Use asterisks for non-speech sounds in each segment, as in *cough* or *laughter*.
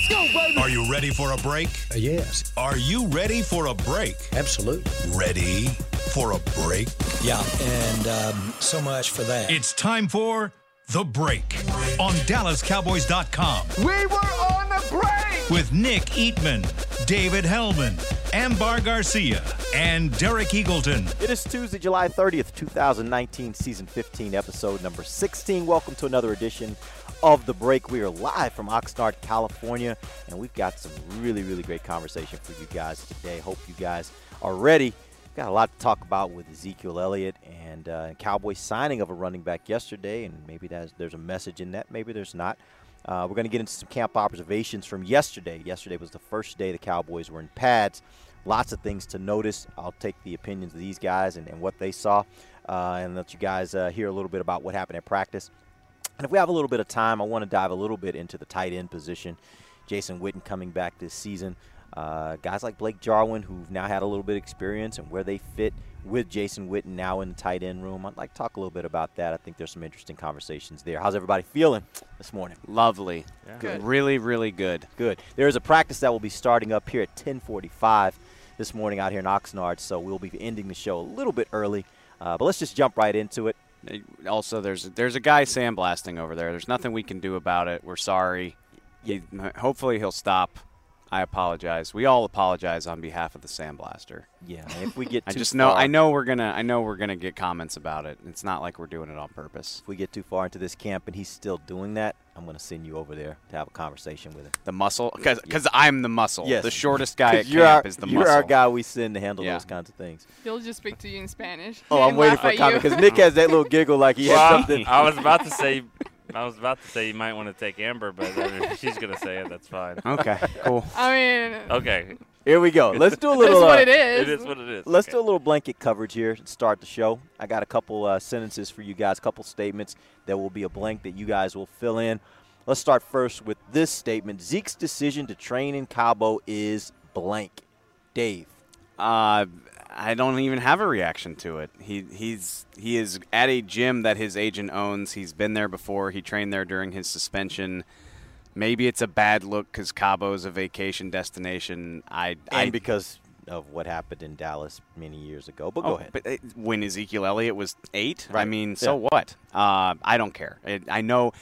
Let's go, baby. Are you ready for a break? Uh, yes, Are you ready for a break? absolutely. Ready for a break? Yeah, and um, so much for that. It's time for The Break on DallasCowboys.com We were on the break. with Nick Eatman, David Helman, Ambar Garcia, and Derek Eagleton. It is Tuesday, July 30th, 2019, season 15, episode number 16. Welcome to another edition of The Break. We are live from Oxnard, California, and we've got some really, really great conversation for you guys today. Hope you guys are ready. Got a lot to talk about with Ezekiel Elliott and uh, Cowboys signing of a running back yesterday, and maybe there's a message in that, maybe there's not. Uh, we're going to get into some camp observations from yesterday. Yesterday was the first day the Cowboys were in pads. Lots of things to notice. I'll take the opinions of these guys and, and what they saw, uh, and let you guys uh, hear a little bit about what happened at practice. And if we have a little bit of time, I want to dive a little bit into the tight end position. Jason Witten coming back this season. Uh, guys like Blake Jarwin, who've now had a little bit of experience and where they fit with Jason Witten now in the tight end room. I'd like to talk a little bit about that. I think there's some interesting conversations there. How's everybody feeling this morning? Lovely. Good. Really, really good. Good. There is a practice that will be starting up here at 10:45 this morning out here in Oxnard, so we'll be ending the show a little bit early. Uh, but let's just jump right into it. Also, there's there's a guy sandblasting over there. There's nothing we can do about it. We're sorry. He, hopefully he'll stop. I apologize. We all apologize on behalf of the sandblaster. Yeah, if we get *laughs* I too just know far- I know we're gonna I know we're gonna get comments about it. It's not like we're doing it on purpose. if we get too far into this camp and he's still doing that, I'm going to send you over there to have a conversation with him. The muscle, because I'm the muscle. Yes. The shortest guy *laughs* at 'Cause you're camp our, is the you're muscle. our guy we send to handle Yeah. those kinds of things. He'll just speak to you in Spanish. Oh, I'm *laughs* waiting for a comment because Nick has that little giggle like he had Well, something. I was about to say, I was about to say you might want to take Amber, but if *laughs* she's gonna say it. That's fine. Okay, cool. I mean, Okay, Here we go. Let's do a that's *laughs* little. what uh, it is. it is what it is. Let's Okay. do a little blanket coverage here to start the show. I got a couple uh, sentences for you guys, a couple statements that will be a blank that you guys will fill in. Let's start first with this statement Zeke's decision to train in Cabo is blank. Dave. Uh, I don't even have a reaction to it. He he's he is at a gym that his agent owns. He's been there before. He trained there during his suspension. Maybe it's a bad look because Cabo is a vacation destination. I I And because of what happened in Dallas many years ago. But go Oh, ahead. But uh, when Ezekiel Elliott was eight, I Right. mean, so Yeah. what? Uh, I don't care. I, I know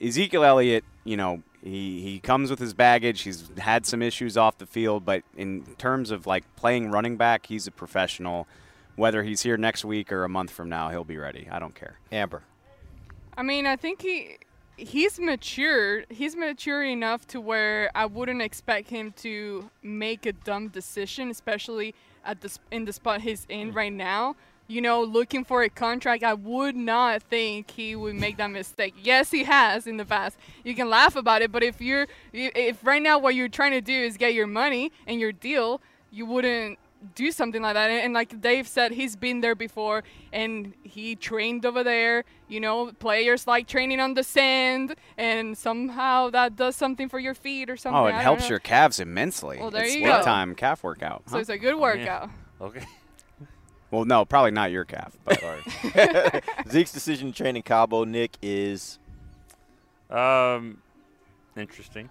Ezekiel Elliott. You know, he he comes with his baggage. He's had some issues off the field, but in terms of like playing running back, he's a professional. Whether he's here next week or a month from now, he'll be ready. I don't care. Amber. I mean, I think he he's mature. He's mature enough to where I wouldn't expect him to make a dumb decision, especially at the in the spot he's in mm. right now. You know, looking for a contract, I would not think he would make that mistake. Yes, he has in the past. You can laugh about it, but if you're if right now what you're trying to do is get your money and your deal, you wouldn't do something like that. And, and like Dave said, he's been there before and he trained over there. You know, players like training on the sand, and somehow that does something for your feet or something. Oh, it helps know. your calves immensely. Well, there it's you big go. time calf workout. So it's a good oh, workout. Okay. Well, no, probably not your calf. But *laughs* *laughs* Zeke's decision to train in Cabo, Nick, is Um, interesting.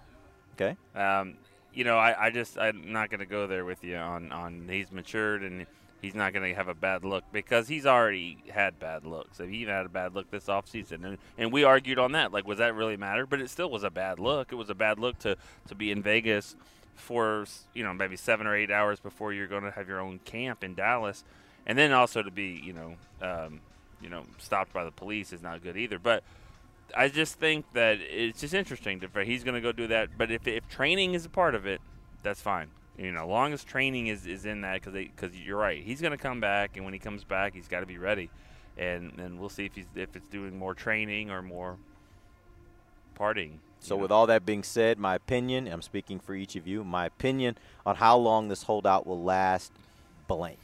okay. Um, you know, I, I just I'm not gonna go there with you on on he's matured and he's not gonna have a bad look because he's already had bad looks. He even had a bad look this offseason. and and we argued on that. Like, was that really matter? But it still was a bad look. It was a bad look to to be in Vegas for you know maybe seven or eight hours before you're going to have your own camp in Dallas, and then also to be you know um, you know stopped by the police is not good either. But I just think that it's just interesting to he's going to go do that. But if if training is a part of it, that's fine. You know, long as training is, is in that, because because you're right, he's going to come back, and when he comes back, he's got to be ready, and and we'll see if he's if it's doing more training or more partying. So, know. with all that being said, my opinion, I'm speaking for each of you, my opinion on how long this holdout will last, blank.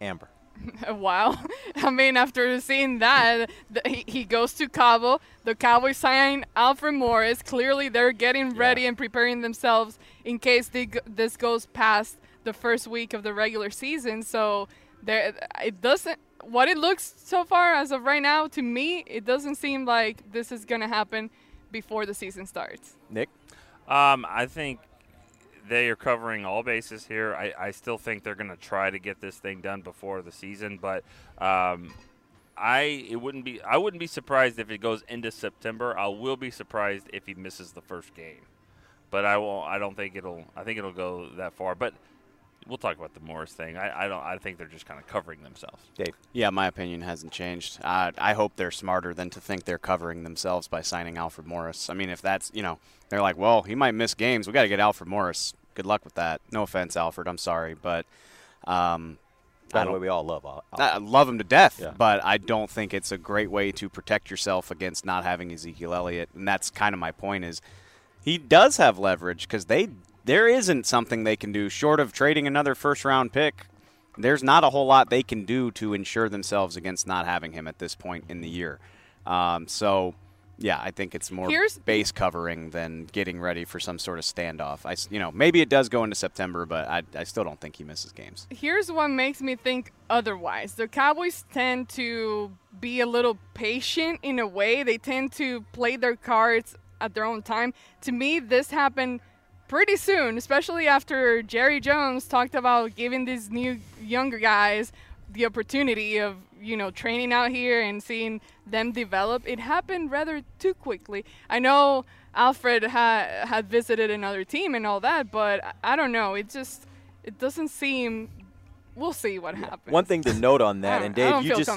Amber. *laughs* wow. *laughs* I mean, after seeing that, the, he, he goes to Cabo. The Cowboys sign Alfred Morris. Clearly, they're getting ready and preparing themselves in case they, this goes past the first week of the regular season. So there, it doesn't. What it looks so far as of right now, to me, it doesn't seem like this is gonna happen before the season starts. Nick? Um, I think they are covering all bases here. I, I still think they're going to try to get this thing done before the season, but um, I it wouldn't be I wouldn't be surprised if it goes into September. I will be surprised if he misses the first game, but I won't. I don't think it'll. I think it'll go that far, but. We'll talk about the Morris thing. I, I don't. I think they're just kind of covering themselves. Dave. Yeah, my opinion hasn't changed. Uh, I hope they're smarter than to think they're covering themselves by signing Alfred Morris. I mean, if that's, you know, they're like, well, he might miss games. We got to get Alfred Morris. Good luck with that. No offense, Alfred. I'm sorry, but um, By the way, we all love Al. I love him to death, Yeah. but I don't think it's a great way to protect yourself against not having Ezekiel Elliott. And that's kind of my point is he does have leverage because they there isn't something they can do short of trading another first round pick. There's not a whole lot they can do to ensure themselves against not having him at this point in the year. Um, so, yeah, I think it's more Here's- base covering than getting ready for some sort of standoff. I, you know, maybe it does go into September, but I, I still don't think he misses games. Here's what makes me think otherwise. The Cowboys tend to be a little patient in a way. They tend to play their cards at their own time. To me, this happened pretty soon, especially after Jerry Jones talked about giving these new younger guys the opportunity of, you know, training out here and seeing them develop. It happened rather too quickly. I know Alfred ha- had visited another team and all that, but I- don't know. It just it doesn't seem. We'll see what happens. One thing to note on *laughs* that, and Dave, you just.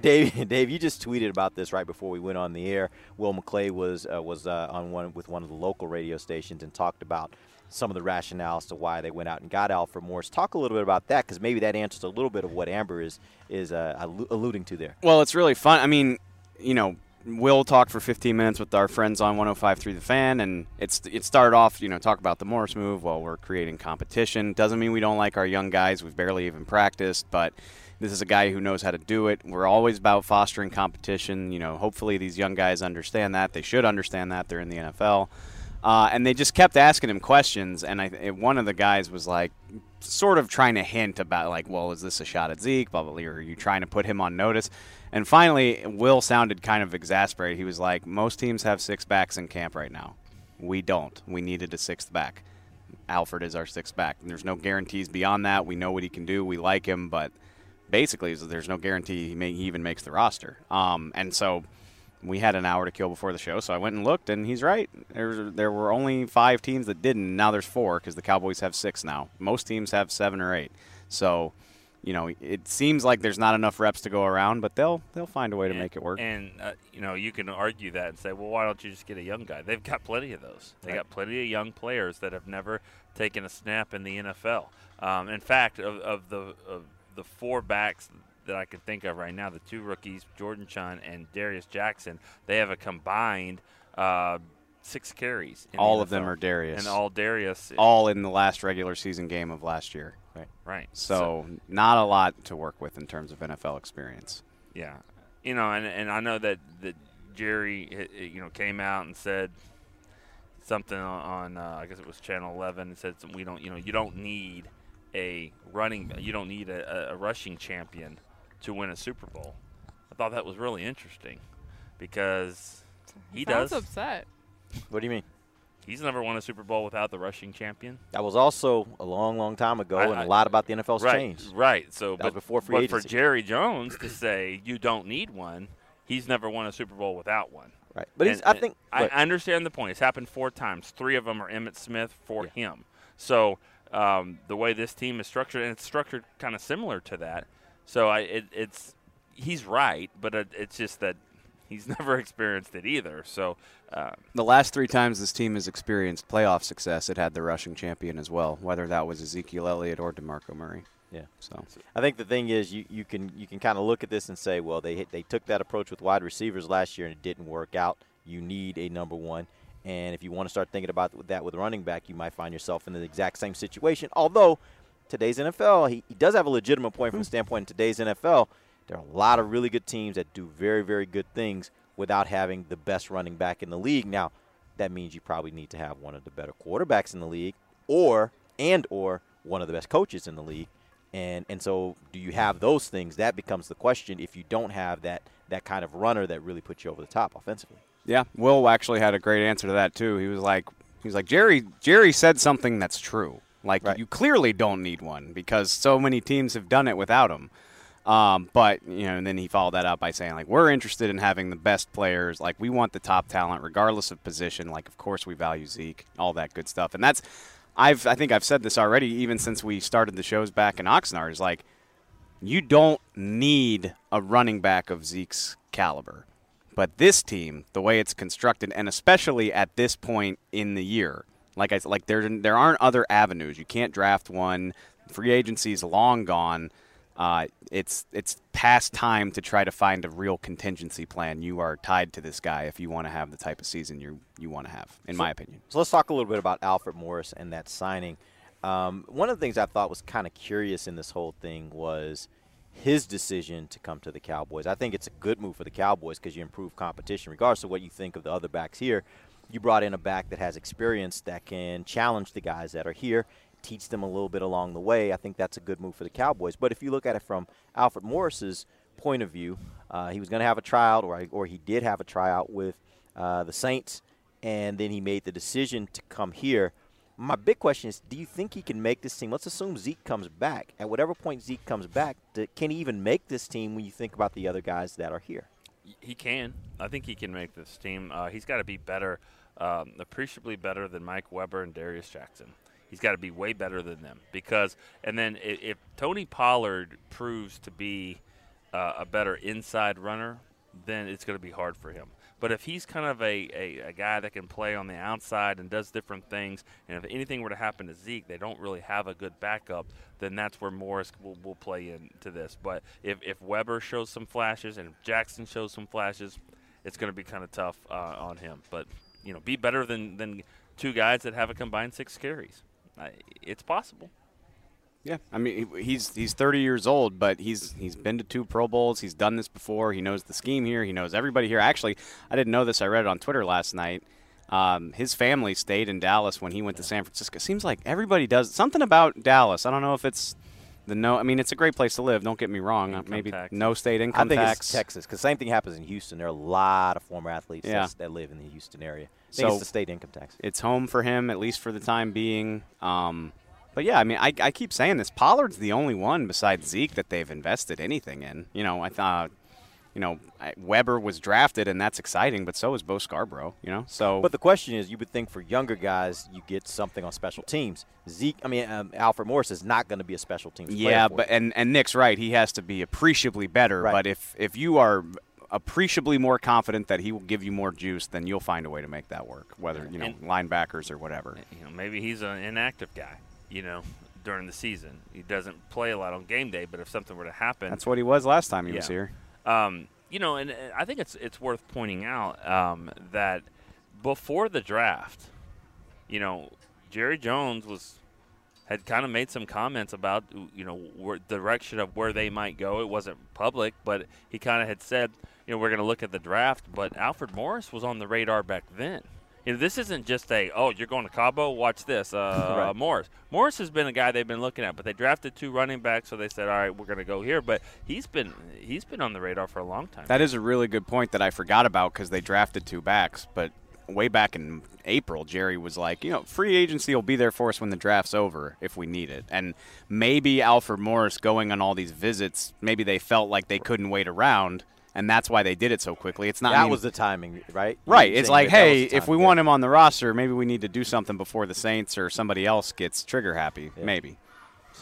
Dave, *laughs* Dave, you just tweeted about this right before we went on the air. Will McClay was uh, was uh, on one with one of the local radio stations and talked about some of the rationales to why they went out and got Alfred Morris. Talk a little bit about that because maybe that answers a little bit of what Amber is is uh, alluding to there. Well, it's really fun. I mean, you know, we'll talked for 15 minutes with our friends on 105 through The Fan, and it's it started off, you know, talk about the Morris move. while we're creating competition. Doesn't mean we don't like our young guys. We've barely even practiced, but this is a guy who knows how to do it. We're always about fostering competition. You know, hopefully these young guys understand that. They should understand that. They're in the NFL. Uh, and they just kept asking him questions, and I, one of the guys was like, sort of trying to hint about like, well, is this a shot at Zeke? Blah blah. blah or are you trying to put him on notice? And finally, Will sounded kind of exasperated. He was like, most teams have six backs in camp right now. We don't. We needed a sixth back. Alfred is our sixth back. There's no guarantees beyond that. We know what he can do. We like him, but basically, there's no guarantee he, may, he even makes the roster. Um, and so we had an hour to kill before the show, so I went and looked, and he's right. There, there were only five teams that didn't. Now there's four because the Cowboys have six now. Most teams have seven or eight. So, you know, it seems like there's not enough reps to go around, but they'll they'll find a way to make it work. And uh, you know, you can argue that and say, well, why don't you just get a young guy? They've got plenty of those. They got plenty of young players that have never taken a snap in the NFL. Um, in fact, of, of the of the four backs that I can think of right now, the two rookies, Jordan Chunn and Darius Jackson, they have a combined uh, six carries. in the All of them are Darius. and all Darius. all in the last regular season game of last year. Right. right. So, not a lot to work with in terms of NFL experience. Yeah, you know, and and I know that that Jerry, eh, eh, you know, came out and said something on, uh, I guess it was Channel 11, and said we don't, you know, you don't need a running, you don't need a, a rushing champion to win a Super Bowl. I thought that was really interesting because he Sounds does. upset. What do you mean? He's never won a Super Bowl without the rushing champion. That was also a long, long time ago, I- and I- a lot about the NFL's right, changed. Right. So, That but, was before free but agency. for Jerry Jones to say you don't need one, he's never won a Super Bowl without one. Right, but he's, And- I think I, I understand the point. It's happened four times. Three of them are Emmitt Smith for him. So um, the way this team is structured, and it's structured kind of similar to that. So I, it, it's he's right, but it, it's just that he's *laughs* never experienced it either. So uh, The last three times this team has experienced playoff success, it had the rushing champion as well, whether that was Ezekiel Elliott or DeMarco Murray. Yeah. So I think the thing is you, you can you can kind of look at this and say, well, they hit- they took that approach with wide receivers last year and it didn't work out. You need a number one, and if you want to start thinking about that with running back, you might find yourself in the exact same situation. Although today's NFL, he, he does have a legitimate point from the hmm. standpoint in today's NFL. There are a lot of really good teams that do very very good things without having the best running back in the league. Now, that means you probably need to have one of the better quarterbacks in the league, or and or one of the best coaches in the league. And and so do you have those things? That becomes the question if you don't have that that kind of runner that really puts you over the top offensively. Yeah, Will actually had a great answer to that too. He was like, He's like Jerry. Jerry said something that's true. Like Right. you clearly don't need one because so many teams have done it without him. Um, but you know, and then he followed that up by saying like we're interested in having the best players. Like we want the top talent regardless of position. Like of course we value Zeke, all that good stuff. And that's I've I think I've said this already even since we started the shows back in Oxnard. Is like you don't need a running back of Zeke's caliber. But this team, the way it's constructed, and especially at this point in the year, like I like there there aren't other avenues. You can't draft one. Free agency is long gone. Uh, it's it's past time to try to find a real contingency plan. You are tied to this guy if you want to have the type of season you you want to have, in my opinion. So let's talk a little bit about Alfred Morris and that signing. Um, one of the things I thought was kind of curious in this whole thing was his decision to come to the Cowboys. I think it's a good move for the Cowboys because you improve competition, regardless of what you think of the other backs here. You brought in a back that has experience that can challenge the guys that are here, teach them a little bit along the way. I think that's a good move for the Cowboys. But if you look at it from Alfred Morris's point of view, uh, he was going to have a tryout, or or he did have a tryout with uh, the Saints, and then he made the decision to come here. My big question is, do you think he can make this team? Let's assume Zeke comes back. At whatever point Zeke comes back, d- can he even make this team when you think about the other guys that are here? He can. I think he can make this team. Uh, he's got to be better, um, appreciably better than Mike Weber and Darius Jackson. He's got to be way better than them because, and then if, if Tony Pollard proves to be uh, a better inside runner, then it's going to be hard for him. But if he's kind of a, a, a guy that can play on the outside and does different things, and if anything were to happen to Zeke, they don't really have a good backup, then that's where Morris will, will play into this. But if, if Weber shows some flashes and Jackson shows some flashes, it's going to be kind of tough uh, on him. But, you know, be better than, than two guys that have a combined six carries. It's possible. Yeah, I mean he's he's 30 years old, but he's he's been to two Pro Bowls. He's done this before. He knows the scheme here. He knows everybody here. Actually, I didn't know this. I read it on Twitter last night. Um, his family stayed in Dallas when he went to San Francisco. Seems like everybody does something about Dallas. I don't know if it's the no. I mean, it's a great place to live. Don't get me wrong. Uh, Income Maybe tax. no state income I income think tax. it's Texas because same thing happens in Houston. There are a lot of former athletes Yeah. that's- that live in the Houston area. I think So- it's the state income tax. it's home for him at least for the time being. Um, but yeah, I mean, I, I keep saying this. Pollard's the only one besides Zeke that they've invested anything in. You know, I thought, you know, Weber was drafted, and that's exciting, but so is Bo Scarborough. You know, so But the question is, you would think for younger guys, you get something on special teams. Zeke, I mean, um, Alfred Morris is not going to be a special teams player. yeah, for but you. and and Nick's right. He has to be appreciably better. Right. But if if you are appreciably more confident that he will give you more juice, then you'll find a way to make that work. Whether you know And- linebackers or whatever. you know, maybe he's an inactive guy, you know, during the season. He doesn't play a lot on game day, but if something were to happen, That's what he was last time he was here. Um, you know, and, I think it's it's worth pointing out um, that before the draft, you know, Jerry Jones was had kind of made some comments about you know direction of where they might go. It wasn't public, but he kind of had said, you know, we're going to look at the draft. But Alfred Morris was on the radar back then. You know, this isn't just a oh you're going to Cabo, watch this. Uh, *laughs* Right. Morris. Morris has been a guy they've been looking at, but they drafted two running backs, so they said, all right, we're going to go here. But he's been he's been on the radar for a long time. That is a really good point that I forgot about because they drafted two backs. But way back in April, Jerry was like, you know, free agency will be there for us when the draft's over if we need it. And maybe Alfred Morris going on all these visits, maybe they felt like they couldn't wait around, and that's why they did it so quickly. It's not I that mean- was the timing, right? Right. It's like, that that was hey, if we timing, want him on the roster, maybe we need to do something before the Saints or somebody else gets trigger happy. Yeah. Maybe.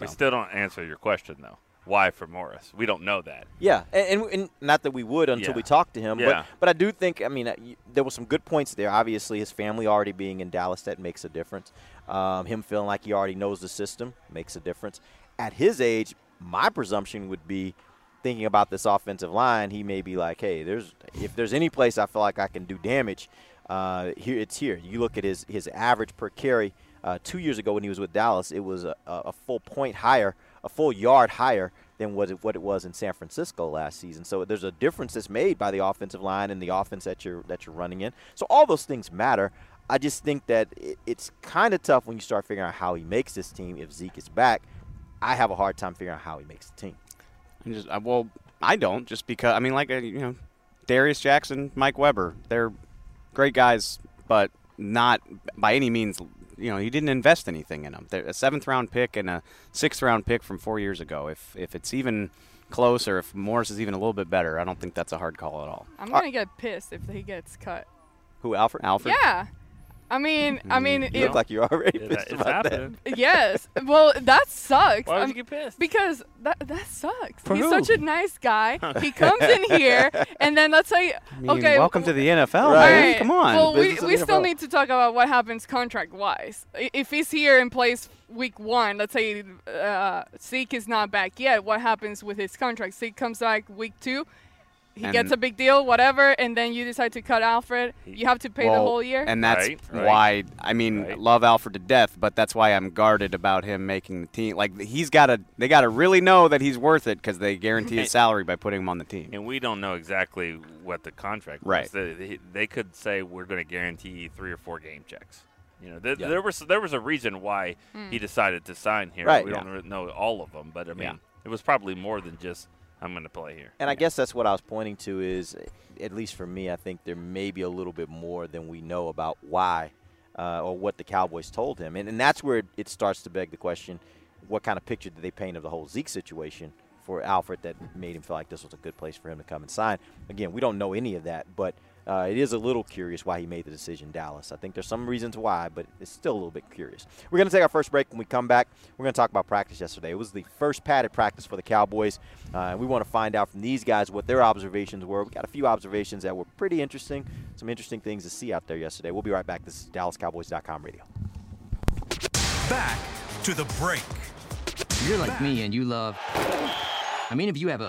We still don't answer your question though. Why for Morris? We don't know that. Yeah, and, and, and not that we would until Yeah. we talked to him, Yeah. but but I do think I mean uh, there were some good points there. Obviously, his family already being in Dallas that makes a difference. Um, him feeling like he already knows the system makes a difference. At his age, my presumption would be thinking about this offensive line. He may be like, hey, there's if there's any place I feel like I can do damage, uh, here it's here. You look at his his average per carry. Uh, two years ago when he was with Dallas, it was a, a full point higher, a full yard higher than what it, what it was in San Francisco last season. So there's a difference that's made by the offensive line and the offense that you're that you're running in. So all those things matter. I just think that it, it's kind of tough when you start figuring out how he makes this team if Zeke is back. I have a hard time figuring out how he makes the team. And just, uh, well, I don't just because I mean, like uh, you know, Darius Jackson, Mike Weber, they're great guys, but not by any means. You know, he didn't invest anything in them. They're a seventh round pick and a sixth round pick from four years ago. If if it's even close, or if Morris is even a little bit better, I don't think that's a hard call at all. I'm gonna get pissed if he gets cut. Who, Alfred? Alfred. Yeah. I mean, I mm-hmm. mean, You if, look like you're already It- uh, pissed it's about that. *laughs* yes. Well, that sucks. Why would um, you get pissed? Because that that sucks. For He's who? such a nice guy. he comes in here, *laughs* and then let's say, I mean, okay, welcome to the NFL, Right. man. Alright, Come on. Well, we, we still need to talk about what happens contract wise. If he's here and plays week one, let's say uh, Zeke is not back yet, what happens with his contract? Zeke comes back week two, he And- gets a big deal, whatever, and then you decide to cut Alfred. You have to pay the whole year. And that's Right, right. why I mean Right. love Alfred to death, but that's why I'm guarded about him making the team. Like he's got to they got to really know that he's worth it because they guarantee his salary by putting him on the team. And we don't know exactly what the contract was. Right. They, they, they could say we're going to guarantee three or four game checks. You know, there, Yeah. there was there was a reason why he hmm. decided to sign here. Right. We Yeah. don't know all of them, but I mean, Yeah. it was probably more than just I'm going to play here. And I guess that's what I was pointing to is, at least for me, I think there may be a little bit more than we know about why uh, or what the Cowboys told him. And, and that's where it, it starts to beg the question what kind of picture did they paint of the whole Zeke situation for Alfred that made him feel like this was a good place for him to come and sign? Again, we don't know any of that, but uh, it is a little curious why he made the decision Dallas. I think there's some reasons why, but it's still a little bit curious. We're going to take our first break. When we come back, we're going to talk about practice yesterday. It was the first padded practice for the Cowboys. Uh, and we want to find out from these guys what their observations were. We got a few observations that were pretty interesting, some interesting things to see out there yesterday. We'll be right back. This is DallasCowboys.com radio. Back to the break. You're like me and you love. I mean, if you have a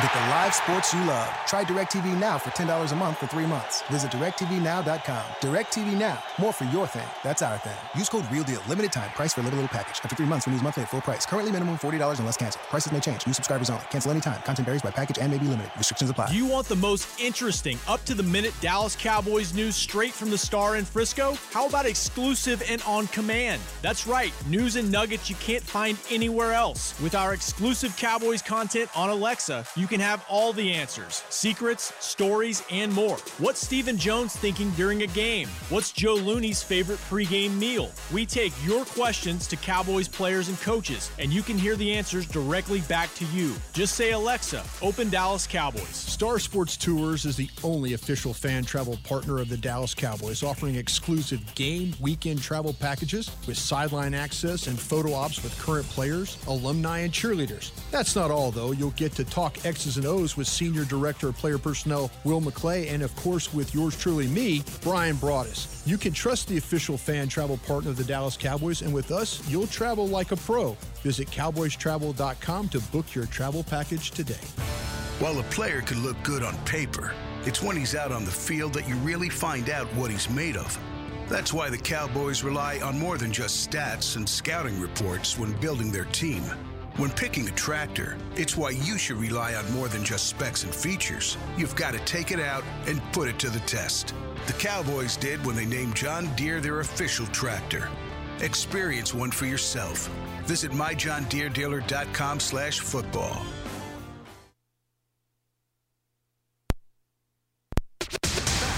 Get the live sports you love. Try DirecTV Now for $10 a month for three months. Visit DirecTVNow.com. DirecTV Now. More for your thing. That's our thing. Use code REALDEAL. Limited time. Price for a little, little package. After three months, renews monthly at full price. Currently minimum $40 unless canceled. Prices may change. New subscribers only. Cancel anytime. Content varies by package and may be limited. Restrictions apply. Do you want the most interesting, up to the minute Dallas Cowboys news straight from the star in Frisco? How about exclusive and on command? That's right, news and nuggets you can't find anywhere else. With our exclusive Cowboys content on Alexa, you can have all the answers secrets, stories, and more. What's Stephen Jones thinking during a game? What's Joe Looney's favorite pregame meal? We take your questions to Cowboys players and coaches, and you can hear the answers directly back to you. Just say, Alexa, open Dallas Cowboys. Star Sports Tours is the only official fan travel partner of the Dallas Cowboys, offering exclusive game weekend travel packages with sideline access and photo ops with current players, alumni, and cheerleaders. That's not all, though. You'll get to talk X's and O's with Senior Director of Player Personnel Will McClay, and of course with yours truly, me, Bryan Broaddus. You can trust the official fan travel partner of the Dallas Cowboys, and with us, you'll travel like a pro. Visit cowboystravel.com to book your travel package today. While a player could look good on paper, it's when he's out on the field that you really find out what he's made of. That's why the Cowboys rely on more than just stats and scouting reports when building their team. When picking a tractor, it's why you should rely on more than just specs and features. You've got to take it out and put it to the test. The Cowboys did when they named John Deere their official tractor. Experience one for yourself. Visit myjohndeeredealer.com slash football.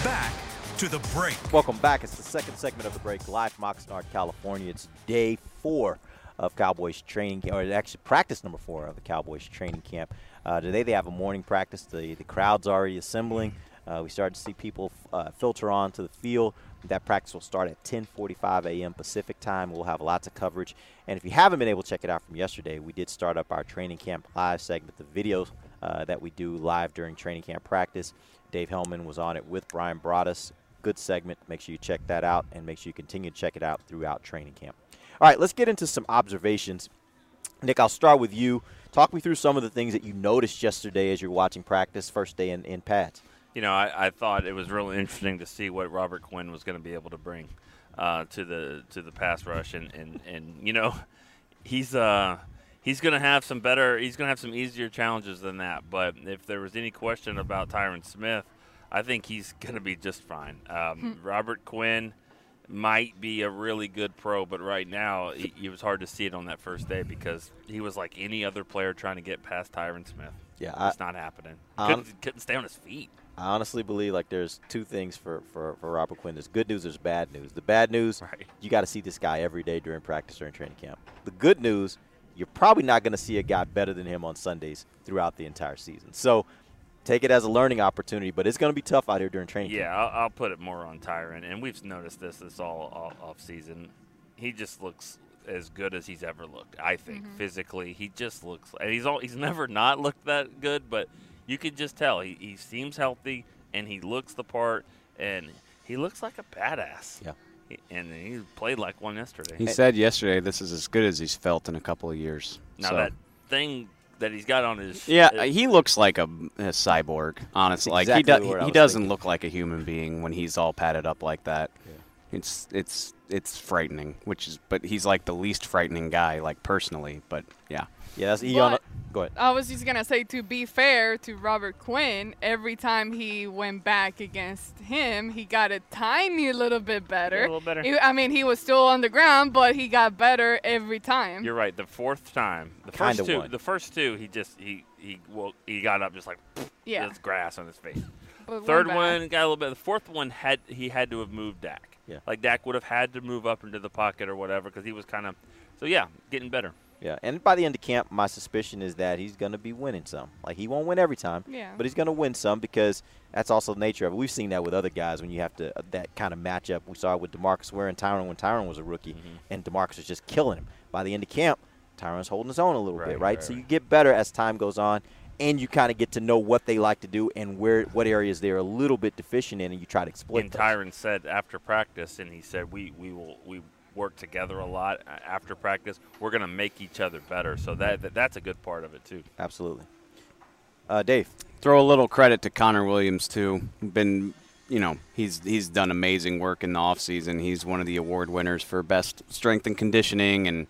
Back to the break. Welcome back. It's the second segment of the break, live from Oxnard, California. It's day four of Cowboys training, or actually practice number four of the Cowboys training camp. Uh, today they have a morning practice. The the crowd's already assembling. Uh, we started to see people uh, filter onto the field. That practice will start at 10:45 a.m. Pacific time. We'll have lots of coverage. And if you haven't been able to check it out from yesterday, we did start up our training camp live segment, the videos uh, that we do live during training camp practice. Dave Helman was on it with Bryan Broaddus. Good segment. Make sure you check that out, and make sure you continue to check it out throughout training camp. All right, let's get into some observations. Nick, I'll start with you. Talk me through some of the things that you noticed yesterday as you're watching practice, first day in, in pads. You know, I, I thought it was really interesting to see what Robert Quinn was going to be able to bring uh, to the to the pass rush, and, and, and you know, he's uh he's going to have some better, he's going to have some easier challenges than that. But if there was any question about Tyron Smith, I think he's going to be just fine. Um, Robert Quinn might be a really good pro, but right now it, it was hard to see it on that first day because he was like any other player trying to get past Tyron Smith. Yeah, it's not happening. Couldn't, couldn't stay on his feet. I honestly believe like there's two things for, for, for Robert Quinn. There's good news, there's bad news. The bad news, right. you got to see this guy every day during practice during training camp. The good news, you're probably not going to see a guy better than him on Sundays throughout the entire season. So take it as a learning opportunity, but it's going to be tough out here during training yeah, camp. I'll, I'll put it more on Tyron, and we've noticed this this all, all off season. He just looks as good as he's ever looked. I think Mm-hmm. physically, he just looks. And he's all, he's never not looked that good, but you can just tell he, he seems healthy and he looks the part, and he looks like a badass. Yeah. He- And he played like one yesterday. He said yesterday this is as good as he's felt in a couple of years. now So- that thing that he's got on his Yeah, uh, he looks like a, a cyborg. Honestly, like exactly he the word does. He was doesn't thinking. look like a human being when he's all padded up like that. It's it's it's frightening. Which is, but he's like the least frightening guy, like personally. But yeah, Yeah, that's he But- Go ahead. I was just gonna say to be fair to Robert Quinn, every time he went back against him, he got a tiny little bit better. A little better. He- I mean, he was still on the ground, but he got better every time. You're right. The fourth time, the Kinda first two, won. the first two, he just he he woke, he got up just like Yeah. there's grass on his face. But Third one got a little bit. The fourth one had he had to have moved Dak. Yeah. Like Dak would have had to move up into the pocket or whatever because he was kind of. So yeah, getting better. Yeah, and by the end of camp, my suspicion is that he's going to be winning some. Like he won't win every time, Yeah. but he's going to win some because that's also the nature of it. We've seen that with other guys when you have to uh, that kind of matchup. We saw it with Demarcus Ware and Tyron when Tyron was a rookie, Mm-hmm. and Demarcus was just killing him. By the end of camp, Tyron's holding his own a little Right, bit, right? right, So right. you get better as time goes on, and you kind of get to know what they like to do and where what areas they're a little bit deficient in, and you try to exploit. And those. Said after practice, and he said we we will we work together a lot after practice. We're gonna make each other better. So that, that that's a good part of it too. Absolutely. Uh, Dave. throw a little credit to Connor Williams too. Been you know he's he's done amazing work in the off season. He's one of the award winners for best strength and conditioning, and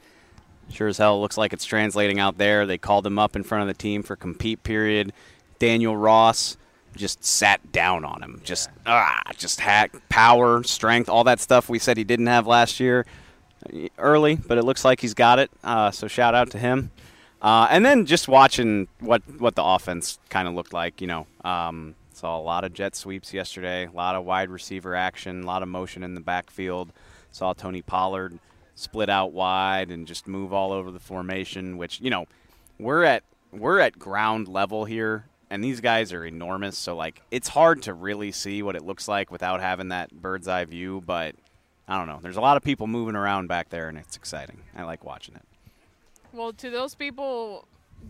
sure as hell looks like it's translating out there. They called him up in front of the team for compete period. Daniel Ross just sat down on him. Just ah, just hack power, strength, all that stuff we said he didn't have last year. Early, but it looks like he's got it. Uh, so shout out to him. Uh, and then just watching what what the offense kind of looked like, you know, um, saw a lot of jet sweeps yesterday, a lot of wide receiver action, a lot of motion in the backfield. Saw Tony Pollard split out wide and just move all over the formation. Which you know, we're at we're at ground level here, and these guys are enormous. So like, it's hard to really see what it looks like without having that bird's eye view. But I don't know. There's a lot of people moving around back there, and it's exciting. I like watching it. Well, to those people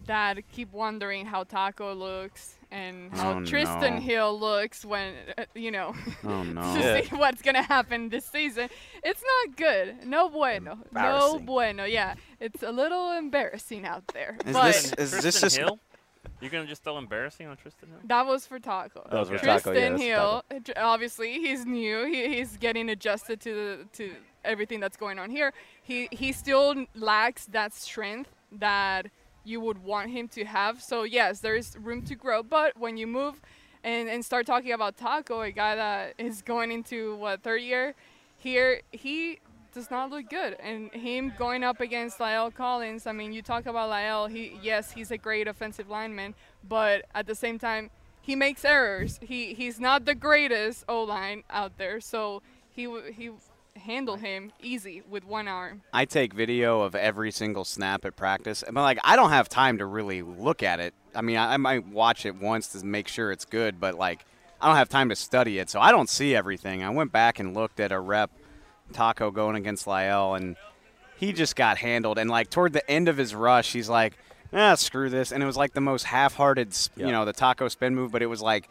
that keep wondering how Taco looks and how Oh, Trysten no. Hill looks when, uh, you know, Oh *laughs* no. to see what's going to happen this season, it's not good. No bueno. No bueno. Yeah, it's a little embarrassing out there. Is but this- is Trysten this just Hill? You're gonna just throw embarrassing on Trysten Hill? that was for Taco. That was for Okay. Taco, yeah, Trysten that's Hill, tr- obviously, he's new. He, he's getting adjusted to the, to everything that's going on here. He he still lacks that strength that you would want him to have. So yes, there is room to grow. But when you move and, and start talking about Taco, a guy that is going into what third year here, he does not look good. And him going up against La'el Collins, I mean, you talk about La'el. He yes, he's a great offensive lineman, but at the same time, he makes errors. He he's not the greatest O line out there, so he he handle him easy with one arm. I take video of every single snap at practice, but like I don't have time to really look at it. I mean, I, I might watch it once to make sure it's good, but like I don't have time to study it, so I don't see everything. I went back and looked at a rep Taco going against La'el, and he just got handled. And like toward the end of his rush, he's like, "Ah, screw this," and it was like the most half-hearted, s Yeah. you know, the Taco spin move, but it was like.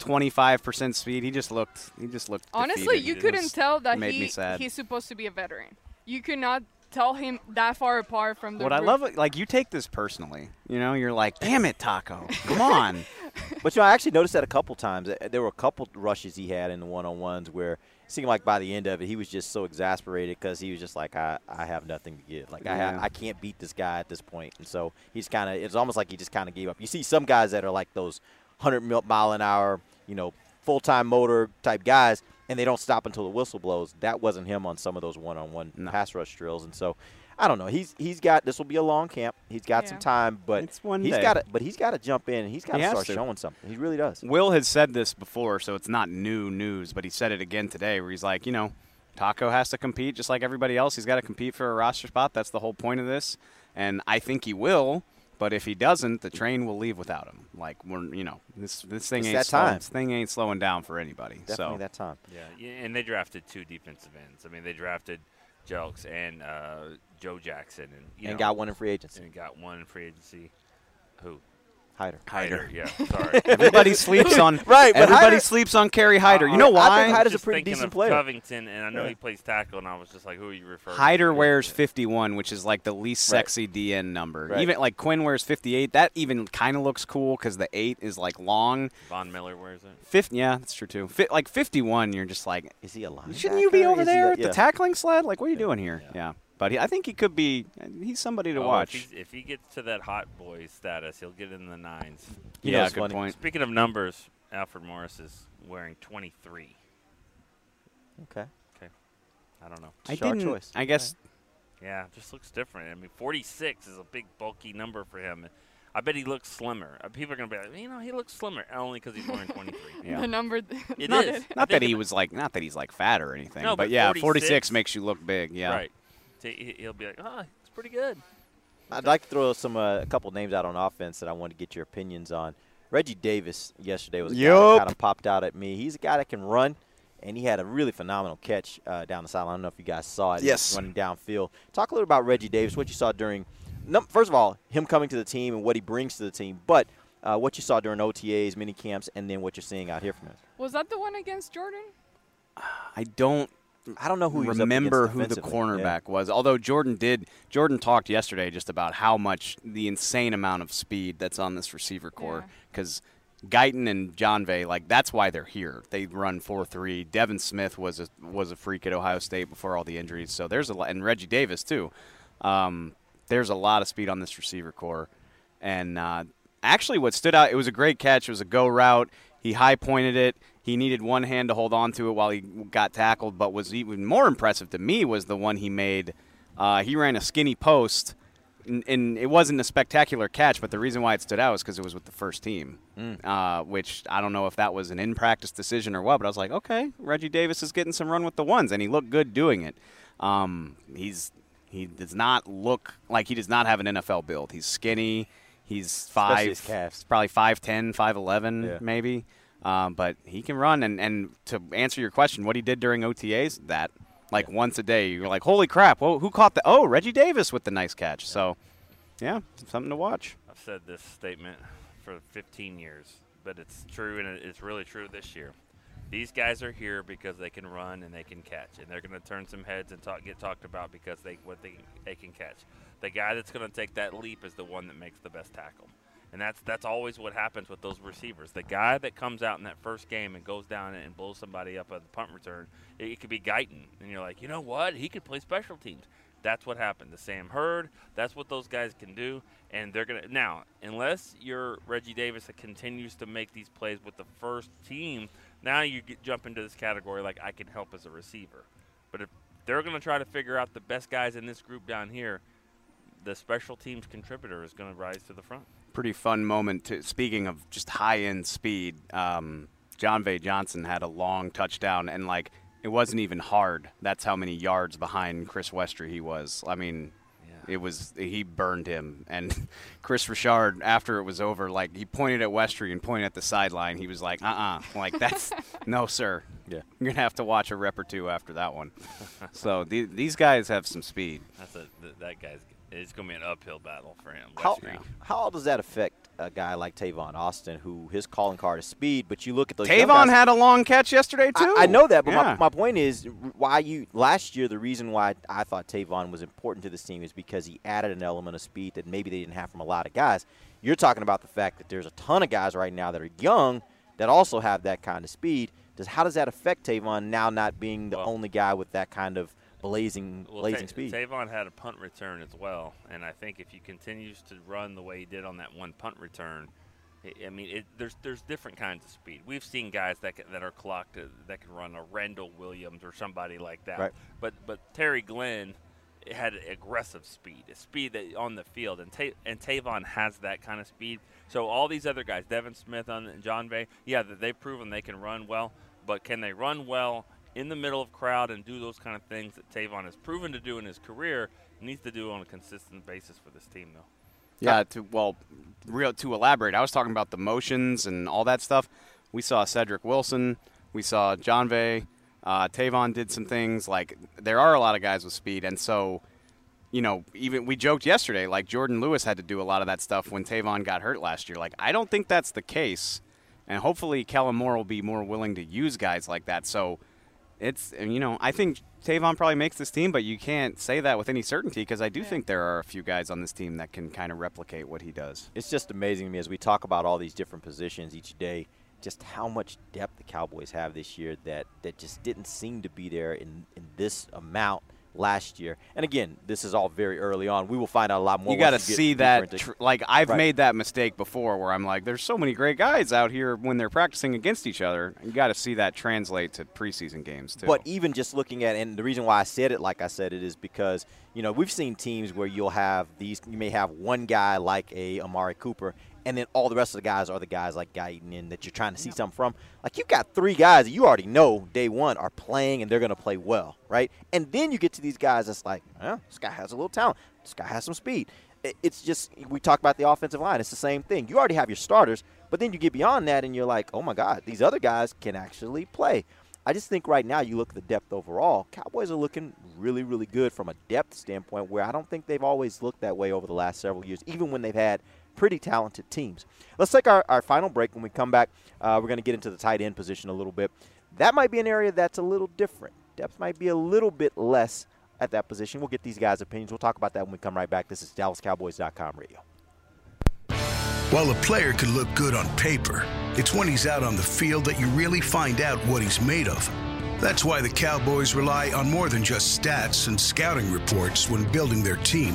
25% speed. He just looked. He just looked. Honestly, defeated. you It couldn't tell that made he me sad. he's supposed to be a veteran. You could not tell him that far apart from the. What I love, like you take this personally. You know, you're like, damn it, Taco, come on. *laughs* But you know, I actually noticed that a couple times. There were a couple rushes he had in the one-on-ones where it seemed like by the end of it, he was just so exasperated because he was just like, I, I have nothing to give. Like I, ha- Yeah. I can't beat this guy at this point. And so he's kind of, it's almost like he just kind of gave up. You see some guys that are like those 100 mile an hour, you know, full-time motor type guys, and they don't stop until the whistle blows. That wasn't him on some of those one-on-one pass rush drills, and so I don't know. He's he's got this will be a long camp. He's got some time, but It's one he's day. got to but he's got to jump in. and He's got He to start to. showing something. He really does. Will has said this before, so it's not new news, but he said it again today where he's like, you know, Taco has to compete just like everybody else. He's got to compete for a roster spot. That's the whole point of this. And I think he will, but if he doesn't, the train will leave without him. Like we're, you know, this this thing It's ain't that slowing, time. this thing ain't slowing down for anybody. Definitely so that time. Yeah, yeah, and they drafted two defensive ends. I mean, they drafted Jelks and uh, Joe Jackson, and you And know, got one in free agency. And got one in free agency. Who? Hyder. Hyder. Yeah. *laughs* Sorry. Everybody sleeps on *laughs* Right, but Everybody Hyder- sleeps on Kerry Hyder. You I- know I why? think Hyder's a pretty thinking decent of player. Covington, and I know Yeah. he plays tackle, and I was just like, who are you referring? Hyder to? wears 51, which is like the least Right. sexy DN number. Right. Even like Quinn wears 58. That even kind of looks cool because the eight is like long. Von Miller wears it. Fif- yeah, that's true too. Fi- like 51, you're just like, Is he a linebacker? shouldn't you be over Is he a- there at yeah. the tackling sled? Like, what are you doing here? Yeah. But he, I think he could be. He's somebody to Oh, watch. If, if he gets to that hot boy status, he'll get in the nines. You yeah, what's good funny? point. Speaking of numbers, Alfred Morris is wearing 23. Okay. Okay. I don't know. I Sharp didn't. choice. I guess. Yeah, just looks different. I mean, 46 is a big, bulky number for him. I bet he looks slimmer. Uh, People are going to be like, you know, he looks slimmer only because he's wearing 23. *laughs* Yeah. The number. It not, is. Not that he was like. Not that he's like fat or anything. No, but, but yeah, 46 46 makes you look big. Yeah. Right. So he- He'll be like, oh, it's pretty good. I'd like to throw some uh, a couple names out on offense that I want to get your opinions on. Reggie Davis yesterday was a guy that kind of popped out at me. He's a guy that can run, and he had a really phenomenal catch uh, down the sideline. I don't know if you guys saw it. He was Yes. running downfield. Talk a little about Reggie Davis. What you saw during, first of all, him coming to the team and what he brings to the team, but uh, what you saw during OTAs, mini camps, and then what you're seeing out here from him. Was that the one against Jordan? I don't I don't know who he remember against who the defensively. Yeah. cornerback was. Although Jordan did, Jordan talked yesterday just about how much the insane amount of speed that's on this receiver corps. Because Guyton and Jon'Vea, like that's why they're here. They run four three. Devin Smith was a was a freak at Ohio State before all the injuries. So there's a lot, and Reggie Davis too. Um, there's a lot of speed on this receiver corps, and uh, actually, what stood out, it was a great catch. It was a go route. He high pointed it. He needed one hand to hold on to it while he got tackled. But was even more impressive to me was the one he made. Uh, he ran a skinny post, and, and it wasn't a spectacular catch. But the reason why it stood out was because it was with the first team, uh, which I don't know if that was an in practice decision or what. But I was like, okay, Reggie Davis is getting some run with the ones, and he looked good doing it. Um, he's he does not look like he does not have an NFL build. He's skinny. He's five, probably 5'10", 5'11", Yeah. maybe. Um, but he can run. And, and to answer your question, what he did during OTAs, that like once a day, you're like, holy crap! Well, who caught the? Oh, Reggie Davis with the nice catch. So, yeah, something to watch. I've said this statement for 15 years, but it's true, and it's really true this year. These guys are here because they can run and they can catch, and they're going to turn some heads and talk, get talked about because they what they they can catch. The guy that's going to take that leap is the one that makes the best tackle, and that's that's always what happens with those receivers. The guy that comes out in that first game and goes down and blows somebody up at the punt return, it, it could be Guyton, and you're like, you know what? He could play special teams. That's what happened to Sam Hurd. That's what those guys can do, and they're gonna now. Unless you're Reggie Davis that continues to make these plays with the first team, now you get, jump into this category like I can help as a receiver. But if they're gonna try to figure out the best guys in this group down here, the special teams contributor is gonna rise to the front. Pretty fun moment. To, speaking of just high end speed, um, Jon'Vea Johnson had a long touchdown, and like it wasn't even hard. That's how many yards behind Chris Westry he was. I mean, it was he burned him. And *laughs* Chris Richard, after it was over, like he pointed at Westry and pointed at the sideline. He was like, "Uh, uh like that's *laughs* no, sir. Yeah, you're gonna have to watch a rep or two after that one." *laughs* so the, these guys have some speed. That's a th- that guy's. It's gonna be an uphill battle for him. How, Westry. how does that affect a guy like Tavon Austin, who his calling card is speed, but you look at those young Tavon guys- had a long catch yesterday too. I, I know that, but Yeah. my, my point is why you last year the reason why I thought Tavon was important to this team is because he added an element of speed that maybe they didn't have from a lot of guys. You're talking about the fact that there's a ton of guys right now that are young that also have that kind of speed. Does how does that affect Tavon now not being the only guy with that kind of blazing Well, blazing Ta- speed? Tavon had a punt return as well, and I think if he continues to run the way he did on that one punt return, I- mean, it, there's there's different kinds of speed. We've seen guys that can, that are clocked uh, that can run a Rendell Williams or somebody like that. Right. But but Terry Glenn had aggressive speed, a speed that on the field, and Ta- and Tavon has that kind of speed. So all these other guys, Devin Smith on and John Bay, yeah, they've proven they can run well, but can they run well in the middle of crowd and do those kind of things that Tavon has proven to do in his career? Needs to do on a consistent basis for this team, though. Yeah, to well, real to elaborate, I was talking about the motions and all that stuff. We saw Cedric Wilson, we saw Jon'Vea, uh, Tavon did some things. Like there are a lot of guys with speed, and so you know, even we joked yesterday, like Jourdan Lewis had to do a lot of that stuff when Tavon got hurt last year. Like I don't think that's the case, and hopefully Kellen Moore will be more willing to use guys like that. So it's you know I think Tavon probably makes this team, but you can't say that with any certainty because I do think there are a few guys on this team that can kind of replicate what he does. It's just amazing to me as we talk about all these different positions each day, just how much depth the Cowboys have this year that, that just didn't seem to be there in, in this amount last year. And again, this is all very early on. We will find out a lot more. You got to once we get see that. Tr- like I've Right. made that mistake before, where I'm like, "There's so many great guys out here when they're practicing against each other." You got to see that translate to preseason games too. But even just looking at, and the reason why I said it like I said it is because you know we've seen teams where you'll have these, you may have one guy like a Amari Cooper, and then all the rest of the guys are the guys like Guyton and that you're trying to see something from. Like you've got three guys that you already know day one are playing and they're going to play well, right? And then you get to these guys that's like, this guy has a little talent, this guy has some speed. It's just we talk about the offensive line. It's the same thing. You already have your starters, but then you get beyond that and you're like, oh my God, these other guys can actually play. I just think right now you look at the depth overall. Cowboys are looking really, really good from a depth standpoint, where I don't think they've always looked that way over the last several years, even when they've had pretty talented teams. Let's take our, our final break. When we come back, uh, we're going to get into the tight end position a little bit. That might be an area that's a little different. Depth might be a little bit less at that position. We'll get these guys' opinions. We'll talk about that when we come right back. This is DallasCowboys.com radio. While a player can look good on paper, it's when he's out on the field that you really find out what he's made of. That's why the Cowboys rely on more than just stats and scouting reports when building their team.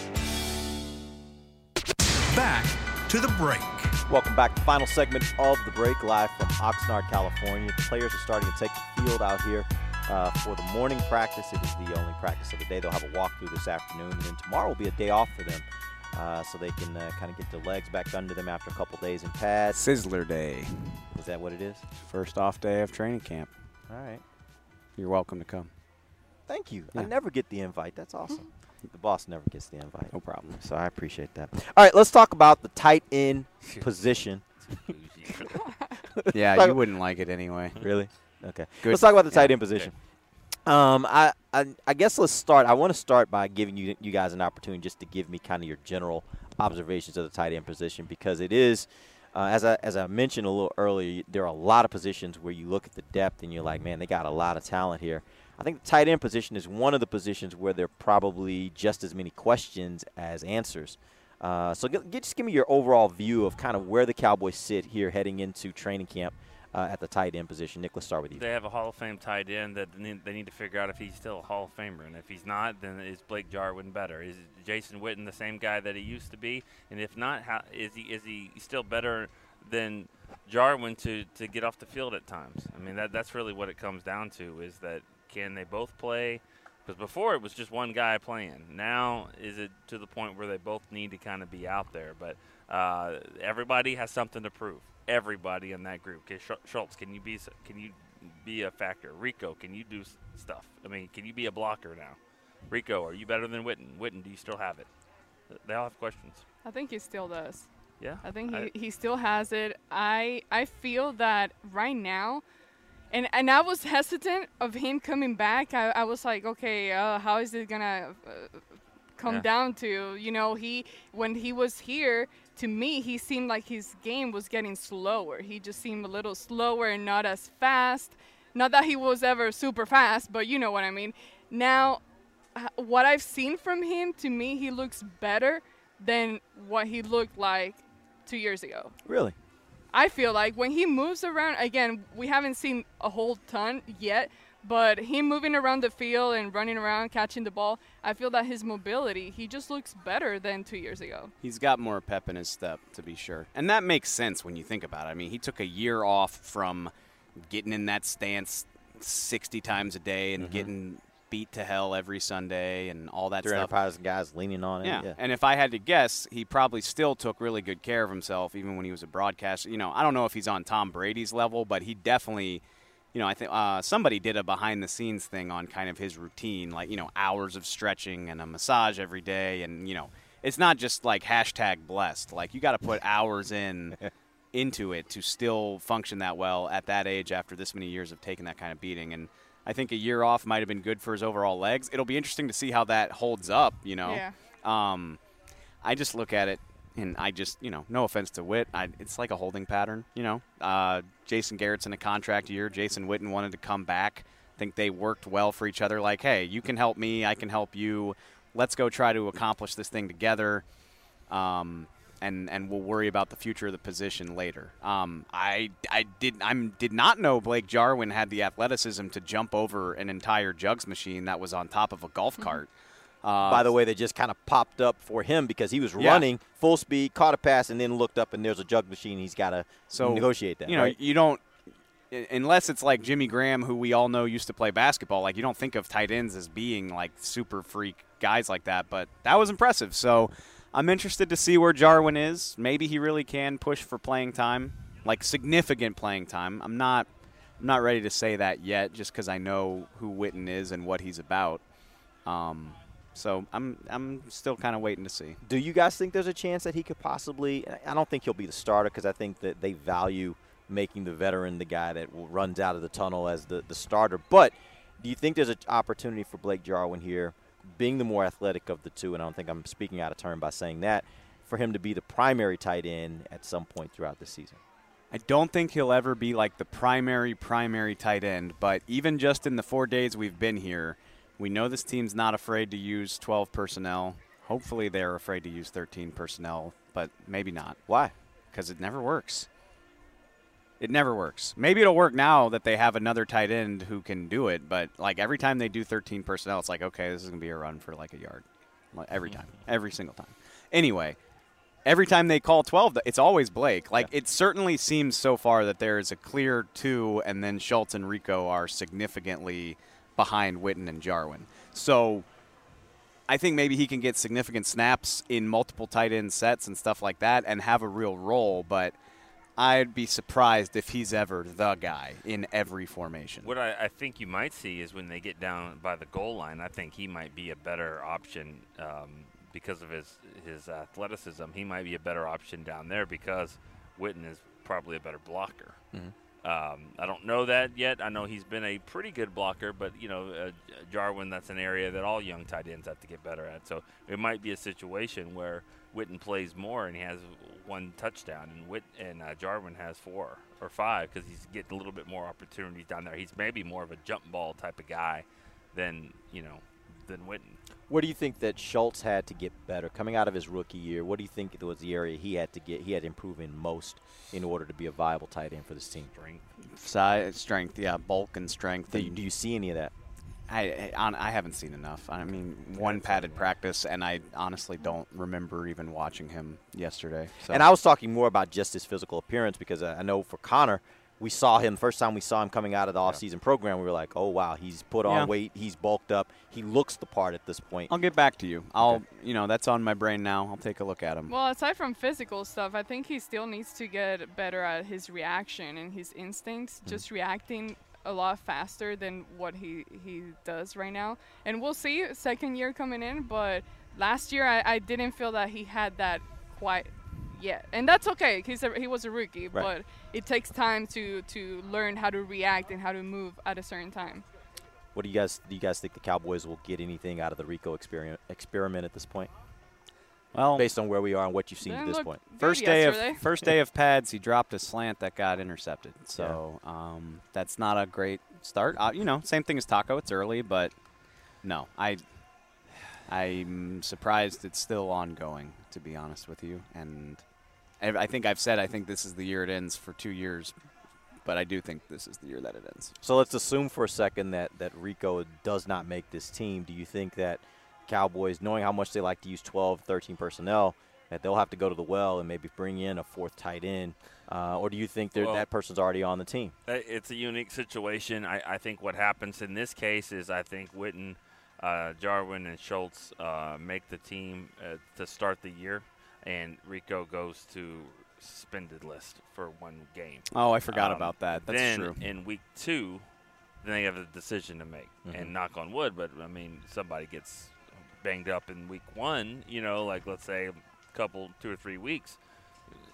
Back to the break. Welcome back. To the final segment of the break, live from Oxnard, California. The players are starting to take the field out here uh, for the morning practice. It is the only practice of the day. They'll have a walkthrough this afternoon, and then tomorrow will be a day off for them. uh, so they can uh, kind of get their legs back under them after a couple days in pads. Sizzler Day. Is that what it is? First off day of training camp. All right. You're welcome to come. Thank you. I never get the invite. That's awesome. The boss never gets the invite. No problem. So I appreciate that. All right, let's talk about the tight end *laughs* position. Yeah, *laughs* you wouldn't like it anyway. Really? Okay. Good. Let's talk about the Yeah, tight end position. Um, I, I I guess let's start. I want to start by giving you you guys an opportunity just to give me kind of your general observations of the tight end position because it is, uh, as I as I mentioned a little earlier, there are a lot of positions where you look at the depth and you're like, man, they got a lot of talent here. I think the tight end position is one of the positions where there are probably just as many questions as answers. Uh, so just give me your overall view of kind of where the Cowboys sit here heading into training camp uh, at the tight end position. Nick, let's start with you. They have a Hall of Fame tight end that they need, they need to figure out if he's still a Hall of Famer, and if he's not, then is Blake Jarwin better? Is Jason Witten the same guy that he used to be? And if not, how is he is he still better than Jarwin to, to get off the field at times? I mean, that that's really what it comes down to is that can they both play? Because before it was just one guy playing. Now is it to the point where they both need to kind of be out there? But uh, everybody has something to prove. Everybody in that group. Schultz, can you be can you be a factor? Rico, can you do stuff? I mean, can you be a blocker now? Rico, are you better than Witten? Witten, do you still have it? They all have questions. I think he still does. Yeah, I think he, I- he still has it. I I feel that right now, and and I was hesitant of him coming back. I, I was like, okay, uh, how is it gonna uh, come Yeah. down to? You know, he when he was here, to me, he seemed like his game was getting slower. He just seemed a little slower and not as fast. Not that he was ever super fast, but you know what I mean. Now, uh, what I've seen from him, to me, he looks better than what he looked like two years ago. Really? I feel like when he moves around, again, we haven't seen a whole ton yet, but him moving around the field and running around, catching the ball, I feel that his mobility, he just looks better than two years ago. He's got more pep in his step, to be sure. And that makes sense when you think about it. I mean, he took a year off from getting in that stance 60 times a day and mm-hmm. getting beat to hell every Sunday and all that 300 stuff. pounds guys leaning on it. Yeah. yeah. And if I had to guess, he probably still took really good care of himself, even when he was a broadcaster. You know, I don't know if he's on Tom Brady's level, but he definitely, you know, I think uh, somebody did a behind the scenes thing on kind of his routine, like, you know, hours of stretching and a massage every day. And, you know, it's not just like hashtag blessed. Like, you got to put *laughs* hours in. into it to still function that well at that age after this many years of taking that kind of beating and I think a year off might have been good for his overall legs. It'll be interesting to see how that holds up, you know. Yeah. Um, I just look at it, and I just, you know, no offense to Witt, I, it's like a holding pattern, you know. Uh, Jason Garrett's in a contract year. Jason Witten wanted to come back. I think they worked well for each other. Like, hey, you can help me, I can help you. Let's go try to accomplish this thing together. Um, and, and we'll worry about the future of the position later. Um, I, I did I'm did not know Blake Jarwin had the athleticism to jump over an entire jugs machine that was on top of a golf cart. Uh, By the way, they just kind of popped up for him because he was Yeah. running full speed, caught a pass, and then looked up and there's a jug machine. He's got to so negotiate that. You know, right? you don't unless it's like Jimmy Graham, who we all know used to play basketball. Like you don't think of tight ends as being like super freak guys like that, but that was impressive. So I'm interested to see where Jarwin is. Maybe he really can push for playing time, like significant playing time. I'm not. I'm not ready to say that yet, just because I know who Witten is and what he's about. Um, so I'm I'm still kind of waiting to see. Do you guys think there's a chance that he could possibly? I don't think he'll be the starter because I think that they value making the veteran the guy that runs out of the tunnel as the, the starter. But do you think there's an opportunity for Blake Jarwin here, being the more athletic of the two? And I don't think I'm speaking out of turn by saying that for him to be the primary tight end at some point throughout the season. I don't think he'll ever be like the primary, primary tight end, but even just in the four days we've been here, we know this team's not afraid to use 12 personnel. Hopefully, they're afraid to use 13 personnel, but maybe not. Why? Because it never works. It never works. Maybe it'll work now that they have another tight end who can do it, but like every time they do 13 personnel, it's like, okay, this is going to be a run for like a yard. Like every mm-hmm. time. Every single time. Anyway, every time they call 12, it's always Blake. Like, it certainly seems so far that there is a clear two, and then Schultz and Rico are significantly behind Witten and Jarwin. So I think maybe he can get significant snaps in multiple tight end sets and stuff like that and have a real role, but I'd be surprised if he's ever the guy in every formation. What I, I think you might see is when they get down by the goal line, I think he might be a better option um, because of his his athleticism. He might be a better option down there because Witten is probably a better blocker. Mm-hmm. Um, I don't know that yet. I know he's been a pretty good blocker, but you know, uh, Jarwin, that's an area that all young tight ends have to get better at. So it might be a situation where Witten plays more and he has one touchdown, and Witt and uh, Jarwin has four or five because he's getting a little bit more opportunities down there. He's maybe more of a jump ball type of guy than you know than Witten. What do you think that Schultz had to get better coming out of his rookie year? What do you think was the area he had to get he had to improve in most in order to be a viable tight end for this team? Strength, size, strength, yeah, bulk and strength. Do you, do you see any of that? I, I I haven't seen enough. I mean, one padded practice, and I honestly don't remember even watching him yesterday. So. And I was talking more about just his physical appearance because I know for Connor, we saw him first time we saw him coming out of the offseason program. We were like, oh wow, he's put on Yeah. weight, he's bulked up, he looks the part at this point. I'll get back to you. I'll, you know, that's on my brain now. I'll take a look at him. Well, aside from physical stuff, I think he still needs to get better at his reaction and his instincts, mm-hmm. just reacting a lot faster than what he, he does right now. And we'll see second year coming in, but last year I, I didn't feel that he had that quite yet. And that's okay. He's a, he was a rookie, Right. but it takes time to, to learn how to react and how to move at a certain time. What do you guys do? You guys think the Cowboys will get anything out of the Rico experiment experiment at this point? Well, based on where we are and what you've seen Didn't at this point. First day of *laughs* first day of pads, he dropped a slant that got intercepted. So um, that's not a great start. Uh, you know, same thing as Taco. It's early, but no, I I'm surprised it's still ongoing. To be honest with you, and I, I think I've said I think this is the year it ends for two years, but I do think this is the year that it ends. So let's assume for a second that, that Rico does not make this team. Do you think that Cowboys, knowing how much they like to use 12, 13 personnel, that they'll have to go to the well and maybe bring in a fourth tight end? Uh, or do you think Well- that person's already on the team? It's a unique situation. I, I think what happens in this case is I think Witten, uh, Jarwin, and Schultz uh, make the team uh, to start the year, and Rico goes to suspended list for one game. Um, Oh, I forgot about that. That's then true. in week two, then they have a decision to make. Mhm. And knock on wood, but I mean, somebody gets banged up in week one, you know, like let's say a couple, two or three weeks,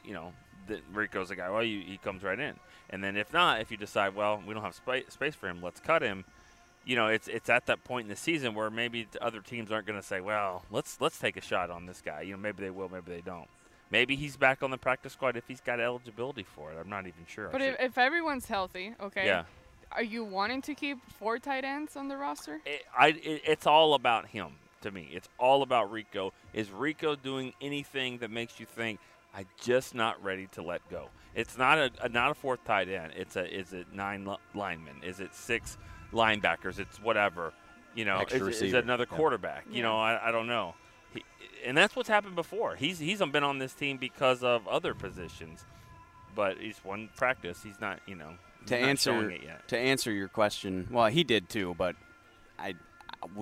you know, that Rico's a guy, well, you, he comes right in. And then if not, if you decide, well, we don't have spa- space for him, let's cut him. You know, it's it's at that point in the season where maybe the other teams aren't going to say, well, let's let's take a shot on this guy. You know, maybe they will, maybe they don't. Maybe he's back on the practice squad if he's got eligibility for it. I'm not even sure. But if, if everyone's healthy, okay, Yeah. are you wanting to keep four tight ends on the roster? I, it, it's all about him to me. It's all about Rico. Is Rico doing anything that makes you think I just not ready to let go? It's not a, a not a fourth tight end. It's a is it nine li- linemen? Is it six linebackers? It's whatever. You know, Extra is, it- is it another Yeah. quarterback? You know, I, I don't know. He, and that's what's happened before. He's he's been on this team because of other positions, but he's one practice. He's not you know to answer it yet. to answer your question, well, he did too, but I I-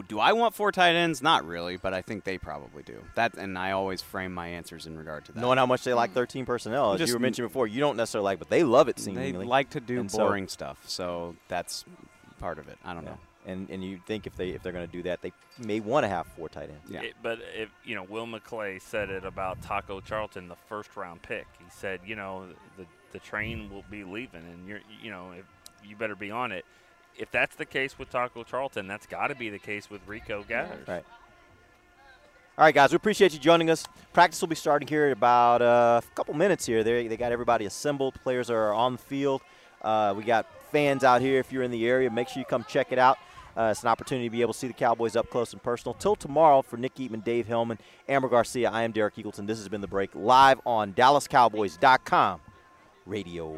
do I want four tight ends? Not really, but I think they probably do. That and I always frame my answers in regard to that. Knowing how much they like hmm. 13 personnel, as Just- you were mentioning before, you don't necessarily like, but they love it Seemingly, they seemingly. like to do And so- boring stuff, so that's part of it. I don't Yeah. know. And and you think if they if they're going to do that, they may want to have four tight ends. Yeah. It- but if you know, Will McClay said it about Taco Charlton, the first round pick. He said, you know, the the train will be leaving, and you're, you know, if you better be on it. If that's the case with Taco Charlton, that's got to be the case with Rico Gathers. Right. All right, guys, we appreciate you joining us. Practice will be starting here in about uh, a couple minutes here. They, they got everybody assembled. Players are on the field. Uh, we got fans out here. If you're in the area, make sure you come check it out. Uh, it's an opportunity to be able to see the Cowboys up close and personal. Till tomorrow, for Nick Eatman, Dave Helman, Amber Garcia, I am Derek Eagleton. This has been The Break live on DallasCowboys.com radio.